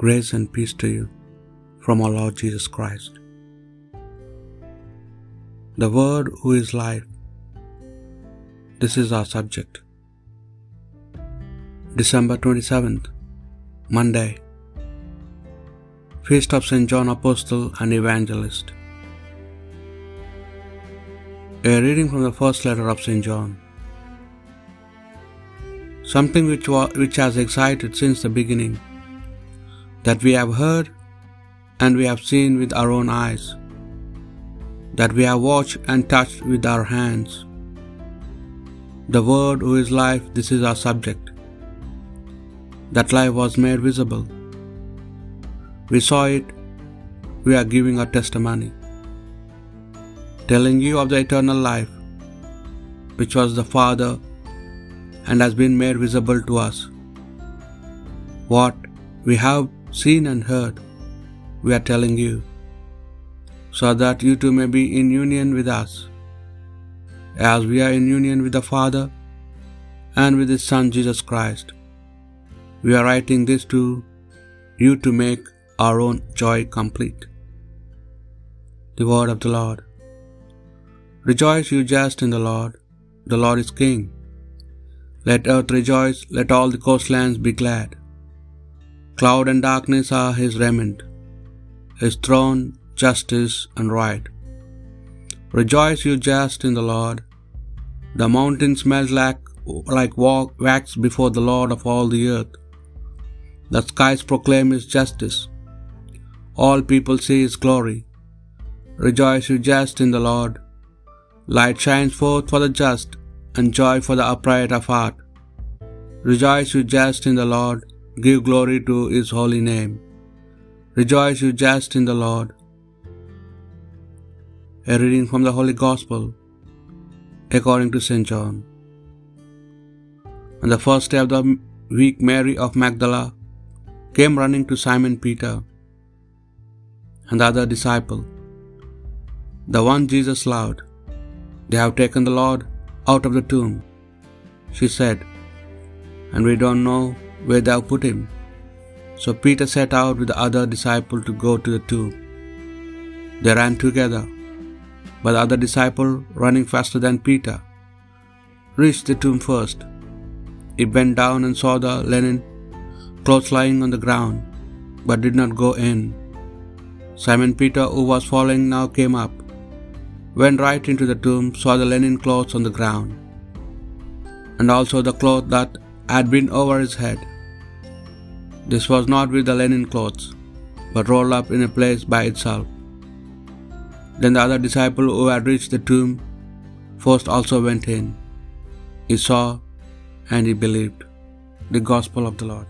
Grace and peace to you from our Lord Jesus Christ. The Word who is life. This is our subject. December 27th, Monday. Feast of St. John Apostle and Evangelist. A reading from the first letter of St. John. Something which, wa- which has excited since the beginning, that we have heard and we have seen with our own eyes, that we have watched and touched with our hands. The Word who is life, this is our subject. That life was made visible. We saw it, we are giving our testimony, telling you of the eternal life, which was the Father and has been made visible to us. What we have seen and heard, we are telling you, so that you too may be in union with us, as we are in union with the Father and with His Son Jesus Christ. We are writing this to you to make our own joy complete. The word of the Lord. Rejoice, you just in the Lord. The Lord is King. Let earth rejoice, let all the coastlands be glad. Cloud and darkness are his raiment, his throne, justice and right. Rejoice, you just in the Lord. The mountains melt like, like wax before the Lord of all the earth. The skies proclaim his justice. All people see his glory. Rejoice, you just in the Lord. Light shines forth for the just, and joy for the upright of heart. Rejoice, you just in the Lord. Give glory to his holy name. Rejoice, you just in the Lord. A reading from the Holy Gospel according to St. John. On the first day of the week, Mary of Magdala came running to Simon Peter and the other disciple, the one Jesus loved. They have taken the Lord out of the tomb, she said, and we don't know where thou put him. So Peter set out with the other disciple to go to the tomb. They ran together, but the other disciple, running faster than Peter, reached the tomb first. He bent down and saw the linen clothes lying on the ground, but did not go in. Simon Peter, who was following now, came up, went right into the tomb, saw the linen clothes on the ground, and also the cloth that had been over his head. This was not with the linen clothes, but rolled up in a place by itself. Then the other disciple who had reached the tomb first also went in. He saw and he believed. The Gospel of the Lord.